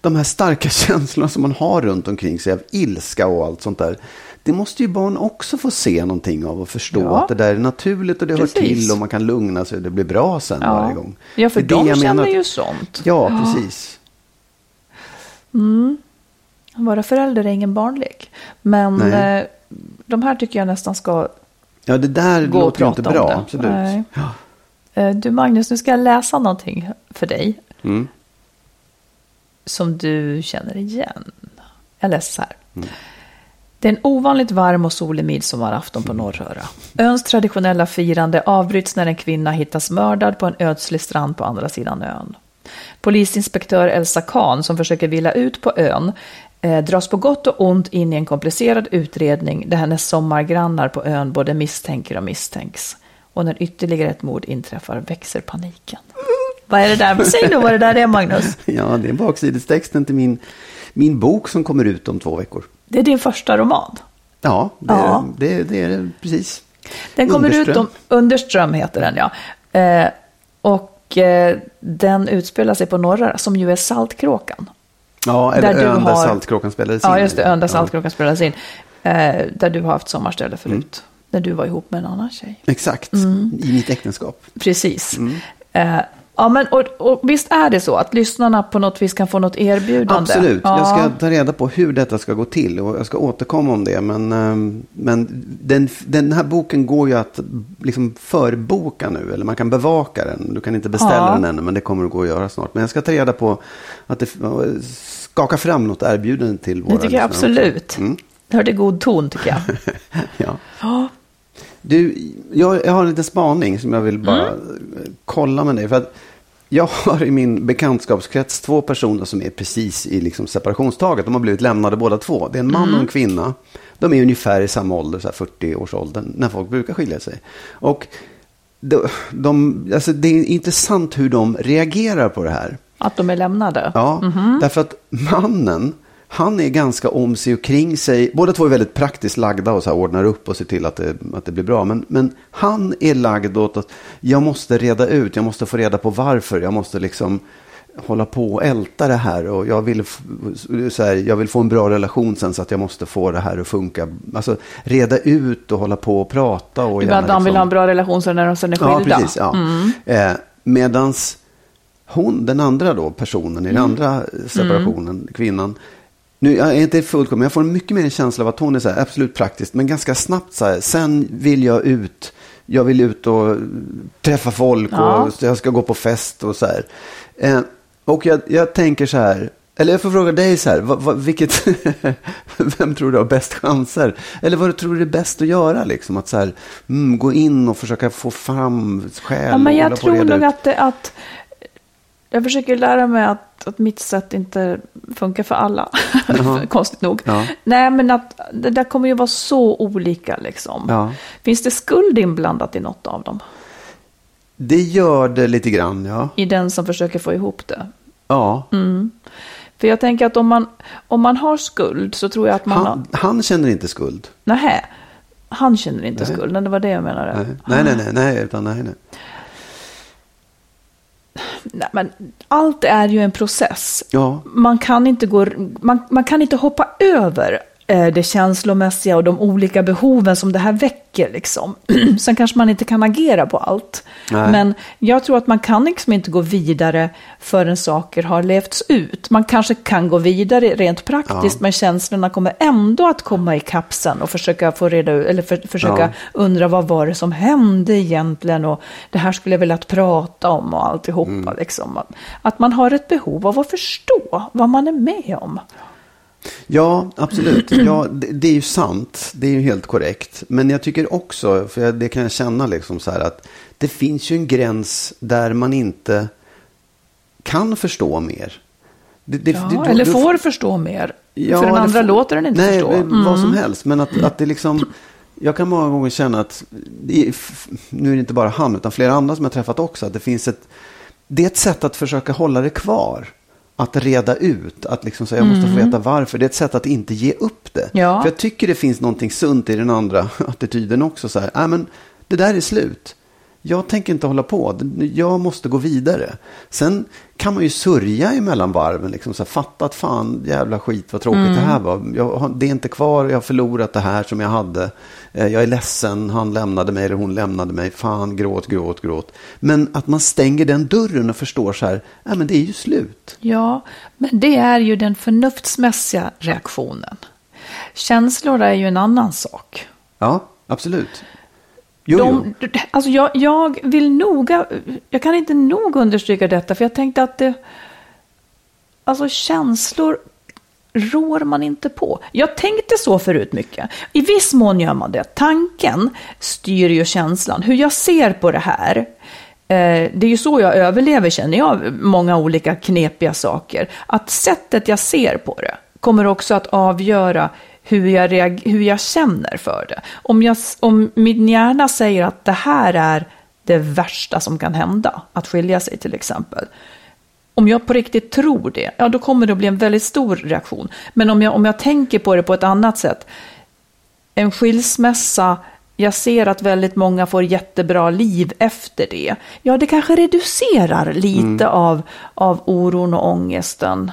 de här starka känslorna som man har runt omkring sig av ilska och allt sånt där. Det måste ju barn också få se någonting av och förstå Ja. att det där är naturligt och det hör Precis. till och man kan lugna sig och det blir bra sen varje gång. ja, för det de känner menar ju sånt. Ja, precis. Att vara förälder är ingen barnlek. Men Nej. eh, de här tycker jag nästan ska Ja, det där gå och låter inte prata om bra. Absolut. Ja. Eh, Du Magnus, nu ska jag läsa någonting för dig. Mm. Som du känner igen. Jag läser så här. Mm. Det är en ovanligt varm och solig midsommarafton på Norröra. Öns traditionella firande avbryts när en kvinna hittas mördad på en ödslig strand på andra sidan ön. Polisinspektör Elsa Kahn, som försöker vila ut på ön, eh, dras på gott och ont in i en komplicerad utredning där hennes sommargrannar på ön både misstänker och misstänks. Och när ytterligare ett mord inträffar växer paniken. Vad är det där? Säg nu vad det där är, Magnus. ja, det är baksidestexten till min, min bok som kommer ut om två veckor. Det är din första roman. Ja, det, Ja. Det, det är det precis. Den kommer ut Underström. om Underström heter den ja. Eh, och eh, den utspelar sig på Norra som ju är Saltkråkan. Ja, eller Där ön där har- Saltkråkan spelades in. Ja, just det, ön där Ja, Saltkråkan spelades in. Eh, där du har haft sommarställe förut. När du var ihop med en annan tjej. Exakt, Mm. i mitt äktenskap. Precis. Eh, ja, men och, och visst är det så att lyssnarna på något vis kan få något erbjudande? Absolut, Ja. jag ska ta reda på hur detta ska gå till och jag ska återkomma om det. Men, ehm, men den, den här boken går ju att liksom förboka nu, eller man kan bevaka den. Du kan inte beställa Ja. den ännu, men det kommer att gå att göra snart. Men jag ska ta reda på att det skaka fram något erbjudande till våra Det tycker jag absolut. Mm. Det hörde god ton tycker jag. Ja. Ja. Du, jag, jag har en liten spaning som jag vill bara Mm. kolla med dig. För att jag har i min bekantskapskrets två personer som är precis i liksom separationstaget. De har blivit lämnade båda två. Det är en man Mm. och en kvinna. De är ungefär i samma ålder, så här 40-årsåldern, när folk brukar skilja sig. Och de, de, alltså det är intressant hur de reagerar på det här. Att de är lämnade? Ja, därför att mannen, han är ganska om sig och kring sig. Båda två är väldigt praktiskt lagda och så här ordnar upp och ser till att det, att det blir bra. Men, men han är lagd åt att jag måste reda ut, jag måste få reda på varför. Jag måste liksom hålla på och älta det här. Och jag vill, så här, jag vill få en bra relation sen så att jag måste få det här att funka. Alltså reda ut och hålla på och prata. Och att de vill liksom- ha en bra relation sen när de sen är Ja, skilda? precis. Ja. Eh, medans hon, den andra då, personen i den andra separationen, kvinnan. Nu jag är inte fullkomlig, jag får mycket mer en känsla av att hon är så här, absolut praktiskt, men ganska snabbt så här, sen vill jag ut, jag vill ut och träffa folk Ja. och jag ska gå på fest och så här. Eh, och jag, jag tänker så här, eller jag får fråga dig så här, vad, vad, vilket, vem tror du har bäst chanser? Eller vad tror du är bäst att göra liksom? Att så här, mm, gå in och försöka få fram skäl Ja, men jag tror nog ut. att, att jag försöker lära mig att, att mitt sätt inte funkar för alla. Konstigt nog. Ja. Nej, men att det där kommer ju vara så olika liksom. Ja. Finns det skuld inblandat i något av dem? Det gör det lite grann, ja. I den som försöker få ihop det? Ja, Mm. För jag tänker att om man, om man har skuld så tror jag att man har... Han, han känner inte skuld. Nähä, han känner inte Nej. skuld. Men det var det jag menade. Nej, nej, nej, nej, nej, utan nej, nej. Nej, men allt är ju en process. Ja, Man kan inte, gå, man, man kan inte hoppa över det känslomässiga och de olika behoven som det här väcker. Liksom. Sen kanske man inte kan agera på allt. Nej. Men jag tror att man kan liksom inte gå vidare förrän saker har levts ut. Man kanske kan gå vidare rent praktiskt, Ja. men känslorna kommer ändå att komma i kapsen och försöka få reda ut, eller för, försöka Ja. undra vad var det som hände egentligen och det här skulle jag vilja prata om och alltihopa. Mm. Liksom. Att, att man har ett behov av att förstå vad man är med om. Ja absolut. Ja, det, det är ju sant. Det är ju helt korrekt. Men jag tycker också, för jag, det kan jag känna liksom så här att det finns ju en gräns där man inte kan förstå mer. Det, det, Ja, eller du- får förstå mer. Ja, För den andra få- låter den inte nej, förstå. Nej, vad som Mm. helst. Men att, att det liksom... Jag kan många gånger känna att, nu är det inte bara han, utan flera andra som jag träffat också, att det finns ett... Det är ett sätt att försöka hålla det kvar. Att reda ut, att liksom säga, jag måste få veta varför. Det är ett sätt att inte ge upp det. Mm. Ja. För jag tycker det finns någonting sunt i den andra attityden också. Så här, nej men det där är slut. Jag tänker inte hålla på. Jag måste gå vidare. Sen kan man ju sörja emellan varven. Liksom så här, fatta att fan, jävla skit vad tråkigt det här var. Jag, det är inte kvar, jag har förlorat det här som jag hade. Eh, Jag är ledsen, han lämnade mig eller hon lämnade mig. Fan, gråt, gråt, gråt. Men att man stänger den dörren och förstår så här, nej men det är ju slut. Ja, men det är ju den förnuftsmässiga reaktionen. Känslor är ju en annan sak. Ja, absolut. Jo, jo. De, alltså jag, jag vill noga, jag kan inte nog understryka detta, för jag tänkte att det, alltså känslor rår man inte på. Jag tänkte så förut mycket. I viss mån gör man det. Tanken styr ju känslan. Hur jag ser på det här. Eh, det är ju så jag överlever, känner jag, många olika knepiga saker. Att sättet jag ser på det kommer också att avgöra hur jag, hur jag känner för det. Om, jag, om min hjärna säger att det här är det värsta som kan hända, att skilja sig till exempel. Om jag på riktigt tror det, ja då kommer det att bli en väldigt stor reaktion. Men om jag, om jag tänker på det på ett annat sätt, en skilsmässa, jag ser att väldigt många får jättebra liv efter det. Ja, det kanske reducerar lite av, av oron och ångesten.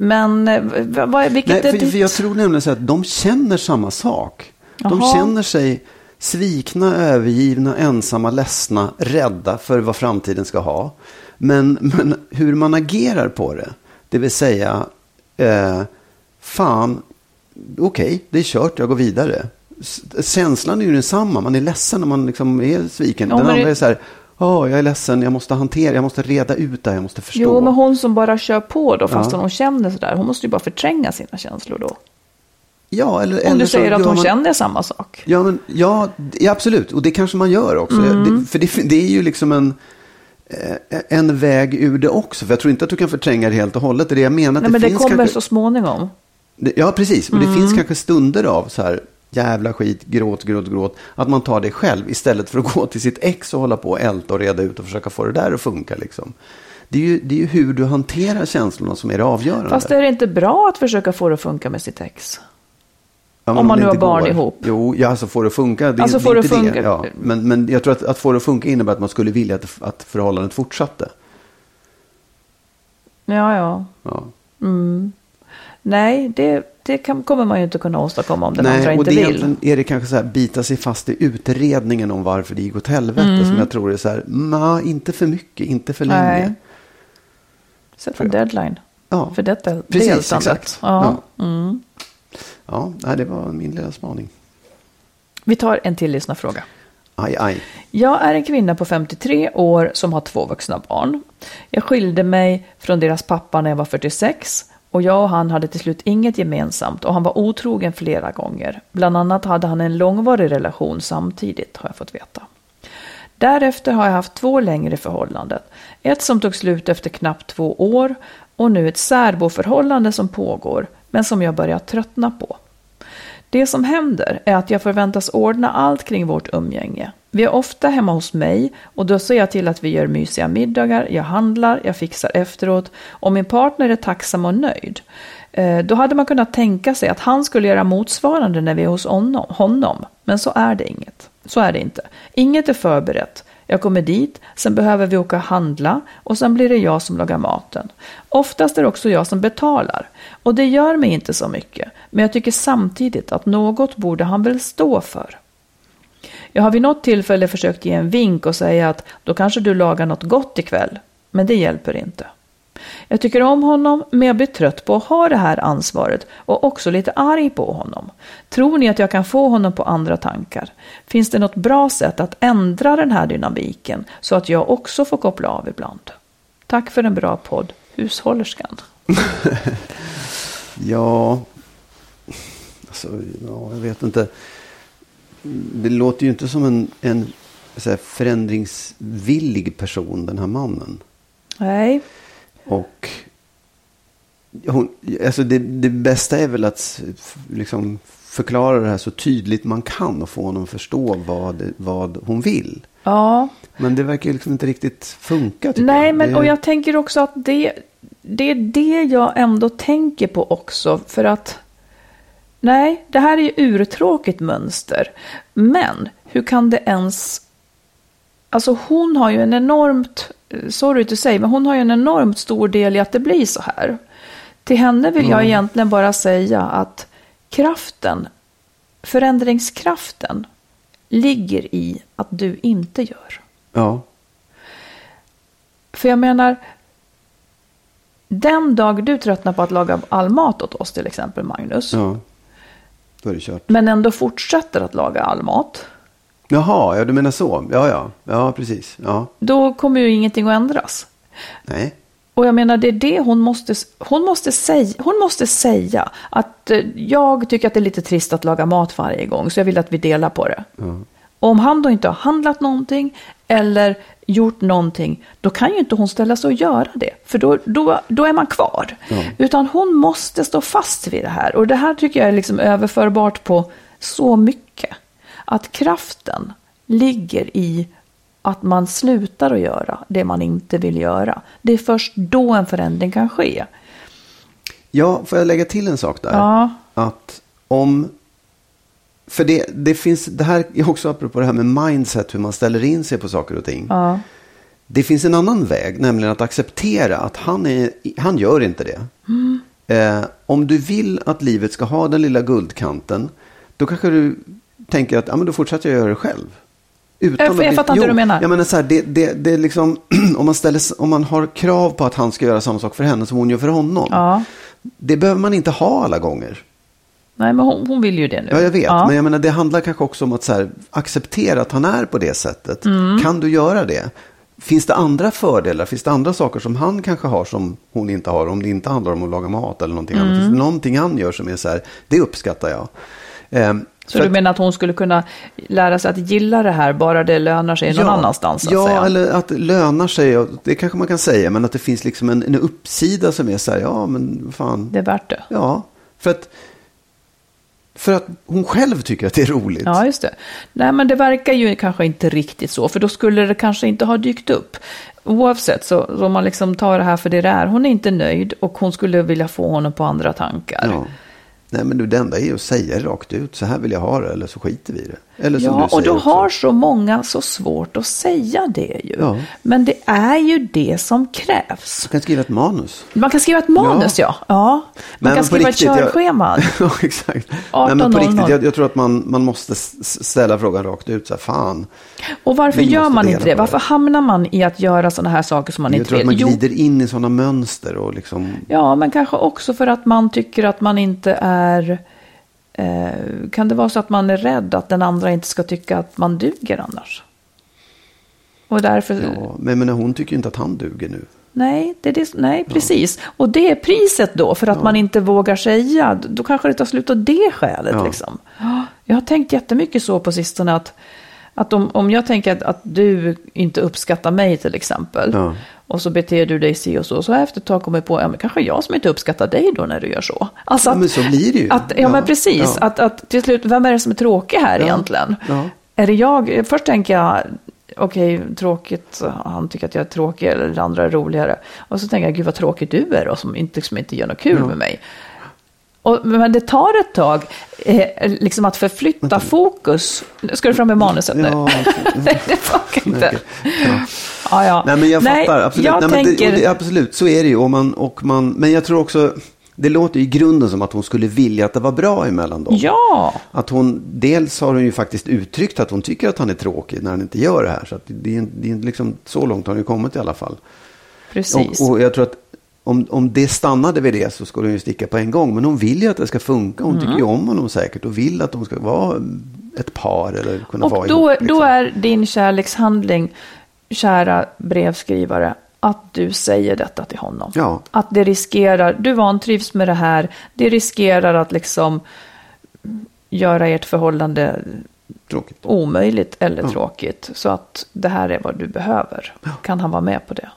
Men eh, vad, vilket Nej, är för, ditt... för jag tror nämligen så att de känner samma sak. De Jaha. känner sig svikna, övergivna, ensamma, ledsna, rädda för vad framtiden ska ha. Men, men hur man agerar på det, det vill säga, eh, fan, okej, det är kört, jag går vidare. S- Känslan är ju densamma, man är ledsen när man liksom är sviken. Ja, Den andra det- är så här, åh, jag är ledsen, jag måste hantera, jag måste reda ut det jag måste förstå. Jo, men hon som bara kör på då, fast Ja. hon känner sådär, hon måste ju bara förtränga sina känslor då. ja, eller, Om eller du så säger att gör hon man- känner samma sak. Ja, men, ja, ja, absolut. Och det kanske man gör också. Mm. Det, för det, det är ju liksom en, eh, en väg ur det också. För jag tror inte att du kan förtränga det helt och hållet. Det är det jag menar. att Nej, men det kommer kanske, så småningom. det, Ja, precis. Och det Mm. finns kanske stunder av så här jävla skit, gråt, gråt, gråt. Att man tar det själv istället för att gå till sitt ex och hålla på och älta och reda ut och försöka få det där att funka. Liksom. Det, är ju, det är ju hur du hanterar känslorna som är det avgörande. Fast är det inte bra att försöka få det att funka med sitt ex? Ja, Om man det nu har barn går. ihop. Jo, ja, alltså får det funka. Det, Alltså, det får det inte funka. Det. Ja, men, men jag tror att, att få det att funka innebär att man skulle vilja att, att förhållandet fortsatte. Ja, ja. Ja. Nej, det, det kan, kommer man ju inte kunna åstadkomma om den andra Nej, och inte vill. egentligen- är det kanske så här bita sig fast i utredningen om varför det gick åt helvete Mm. som jag tror är så här, "Nja, inte för mycket, inte för länge. Nej. Sätt en deadline Ja, för detta precis, deltandet. exakt. Ja. Ja. ja nej, det var min lilla spaning. Vi tar en till lyssnarfråga. Aj, aj. Jag är en kvinna på 53 år som har två vuxna barn. Jag skilde mig från deras pappa när jag var 46 och jag och han hade till slut inget gemensamt och han var otrogen flera gånger. Bland annat hade han en långvarig relation samtidigt har jag fått veta. Därefter har jag haft två längre förhållanden. Ett som tog slut efter knappt två år och nu ett särboförhållande som pågår men som jag börjar tröttna på. Det som händer är att jag förväntas ordna allt kring vårt umgänge. Vi är ofta hemma hos mig och då ser jag till att vi gör mysiga middagar, jag handlar, jag fixar efteråt och min partner är tacksam och nöjd. Eh, då hade man kunnat tänka sig att han skulle göra motsvarande när vi är hos honom, honom. Men så är det inget. Så är det inte. Inget är förberett. Jag kommer dit, sen behöver vi åka och handla och sen blir det jag som lagar maten. Oftast är det också jag som betalar. Och det gör mig inte så mycket. Men jag tycker samtidigt att något borde han väl stå för. Jag har vid något tillfälle försökt ge en vink och säga att då kanske du lagar något gott ikväll. Men det hjälper inte. Jag tycker om honom, men jag blir trött på att ha det här ansvaret och också lite arg på honom. Tror ni att jag kan få honom på andra tankar? Finns det något bra sätt att ändra den här dynamiken så att jag också får koppla av ibland? Tack för en bra podd, Hushållerskan. Ja, alltså, ja, jag vet inte. Det låter ju inte som en, en så här, förändringsvillig person, den här mannen. Nej, Och hon, alltså det, det bästa är väl att liksom förklara det här så tydligt man kan och få honom att förstå vad, vad hon vill. ja. Men det verkar ju liksom inte riktigt funka. Nej, jag. men Det- och jag tänker också att det, det är det jag ändå tänker på också. För att, nej, det här är ju urtråkigt mönster. Men hur kan det ens... Alltså hon har ju en enormt, sorry to say, men hon har ju en enormt stor del i att det blir så här. Till henne vill jag egentligen bara säga att kraften, förändringskraften, ligger i att du inte gör. Ja, För jag menar, den dag du tröttnar på att laga all mat åt oss till exempel, Magnus, ja. Då är det kört. men ändå fortsätter att laga all mat, Jaha, ja du menar så. Ja, ja. Ja, precis. Ja. då kommer ju ingenting att ändras. Nej. Och jag menar, det är det hon måste, hon måste, säga, hon måste säga. Att eh, jag tycker att det är lite trist att laga mat varje gång, så jag vill att vi delar på det. Och om han då inte har handlat någonting eller gjort någonting, då kan ju inte hon ställa sig och göra det. För då, då, då är man kvar. Utan hon måste stå fast vid det här. Och det här tycker jag är liksom överförbart på så mycket. Att kraften ligger i att man slutar att göra det man inte vill göra. Det är först då en förändring kan ske. Ja, får jag lägga till en sak där? Ja. Att om... För det, det finns, det här är också apropå det här med mindset, hur man ställer in sig på saker och ting. Ja. Det finns en annan väg, nämligen att acceptera att han, är, han gör inte det. Mm. Eh, om du vill att livet ska ha den lilla guldkanten, då kanske du tänker att ja, men då fortsätter jag göra det själv. Utan Jag- att jag fattar inte hur du menar. Jag menar så här, det, det, det är liksom, om, man ställer, om man har krav på att han ska göra samma sak för henne som hon gör för honom. Ja. Det behöver man inte ha alla gånger. Nej, men hon, hon vill ju det nu. Ja, jag vet. Ja. Men jag menar, det handlar kanske också om att så här, acceptera att han är på det sättet. Mm. Kan du göra det? Finns det andra fördelar? Finns det andra saker som han kanske har som hon inte har? Om det inte handlar om att laga mat eller någonting annat. Mm. Finns det någonting han gör som är så här, det uppskattar jag. Ehm, Så du menar att hon skulle kunna lära sig att gilla det här bara det lönar sig någon annanstans? Så att ja, säga. eller att det lönar sig. Det kanske man kan säga. Men att det finns liksom en, en uppsida som är så här, ja men fan. Det är värt det. Ja, för att, för att hon själv tycker att det är roligt. Ja, just det. Nej, men det verkar ju kanske inte riktigt så, för då skulle det kanske inte ha dykt upp. Oavsett, så om man liksom tar det här för det det är, hon är inte nöjd och hon skulle vilja få honom på andra tankar. Ja. Nej, men det enda är ju att säga rakt ut. Så här vill jag ha det, eller så skiter vi i det. Ja, och då också. har så många så svårt att säga det ju. Ja. Men det är ju det som krävs. Du kan skriva ett manus. Man kan skriva ett manus, ja. ja. Man Men kan skriva riktigt, ett jag- körschema. ja, exakt. Nej, men på 18.00. riktigt, jag, jag tror att man, man måste ställa frågan rakt ut. Så här, fan. Och varför gör man inte det? Varför hamnar man i att göra sådana här saker som man Jag inte tror att vill? man Jo, glider in i sådana mönster och liksom. Ja, men kanske också för att man tycker att man inte är... Eh, kan det vara så att man är rädd att den andra inte ska tycka att man duger annars? Och därför... Ja, men, men hon tycker inte att han duger nu. Nej, det är det, nej, precis. Och det är priset då för att man inte vågar säga. Då kanske det tar slut av det skälet. Ja. Liksom. Ja, Jag har tänkt jättemycket så på sistone att, att om, om jag tänker att, att du inte uppskattar mig till exempel. Ja. Och så beter du dig si och så. Så jag efter ett tag kommit på, ja men kanske jag som inte uppskattar dig då när du gör så. Alltså Ja, att, men så blir det ju. Att, ja, Ja, men precis. ja. Att, att till slut, vem är det som är tråkig här Ja, egentligen? ja. Är det jag? Först tänker jag, okej, tråkigt, han tycker att jag är tråkig eller andra är roligare. Och så tänker jag, gud vad tråkig du är då, som inte, som inte gör något kul med mig. Och, men det tar ett tag eh, liksom att förflytta fokus. Ska du fram med manuset nu? Ja, Nej, det funkar inte. Ja. Ja, ja. Nej, men jag fattar. Absolut. Jag Nej, tänker, det, det, absolut, så är det ju. Och man, och man, men jag tror också, det låter i grunden som att hon skulle vilja att det var bra emellan dem. ja, Att hon, dels har hon ju faktiskt uttryckt att hon tycker att han är tråkig när han inte gör det här. Så det är, det är liksom, så långt har hon ju kommit i alla fall. precis. Och, och jag tror att om, om det stannade vid det så skulle hon ju sticka på en gång. Men hon vill ju att det ska funka. Hon tycker ju Mm. om honom säkert och vill att de ska vara ett par eller kunna vara Och då, ihop. liksom. då är din kärlekshandling, kära brevskrivare, att du säger detta till honom. Ja. Att det riskerar, du vantrivs med det här, det riskerar att liksom göra ert förhållande Tråkigt. omöjligt eller tråkigt. Så att det här är vad du behöver. Kan han vara med på det?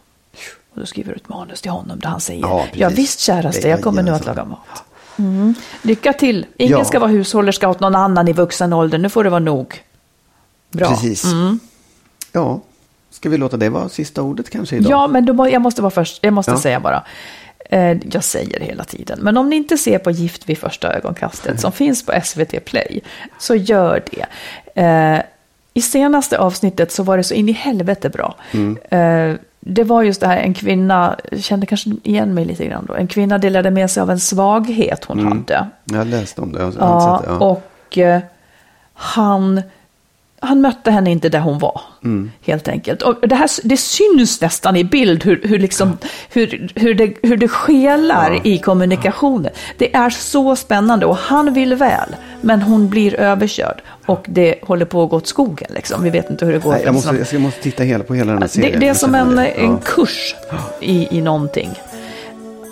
Och då skriver du ett manus till honom där han säger, Ja, ja, visst käraste, jag kommer nu att laga mat. Mm. Lycka till. Ingen Ja. ska vara hushållerska åt någon annan i vuxen ålder. Nu får det vara nog. Bra. Precis. Mm. Ja, ska vi låta det vara sista ordet kanske idag? Ja, men då, jag måste vara först. Jag måste Ja. säga bara. Eh, jag säger det hela tiden. Men om ni inte ser på Gift vid första ögonkastet som finns på SVT Play, så gör det. Eh, I senaste avsnittet så var det så in i helvete bra. Mm. Eh, det var just det här, en kvinna, kände kanske igen mig lite grann då, en kvinna delade med sig av en svaghet hon hade. Jag läste om det. Jag Ja, det. Ja. och eh, han, han mötte henne inte där hon var, helt enkelt. Och det, här, det syns nästan i bild hur, hur, liksom, hur, hur, det, hur det skelar i kommunikationen. Det är så spännande och han vill väl, men hon blir överkörd. Och det håller på att gå åt skogen, liksom. vi vet inte hur det går. Nej, jag, måste, jag måste titta hela, på hela den här Det, serien. det är Jag som en, det. en kurs i, i någonting.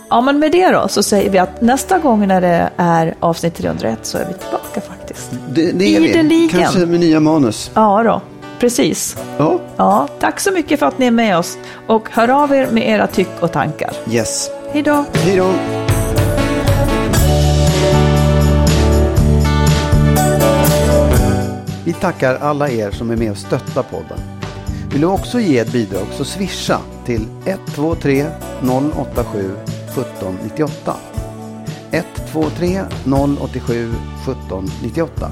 Ja, men med det då så säger vi att nästa gång när det är avsnitt 301 så är vi tillbaka faktiskt. Det, det är vi. Ideligen. Kanske med nya manus. Ja då, precis. Ja, Ja, tack så mycket för att ni är med oss och hör av er med era tyck och tankar. yes. Hej då! Hej då. Vi tackar alla er som är med och stöttar podden. Vill du också ge ett bidrag så swisha till 123 087 1798. 123 087 1798.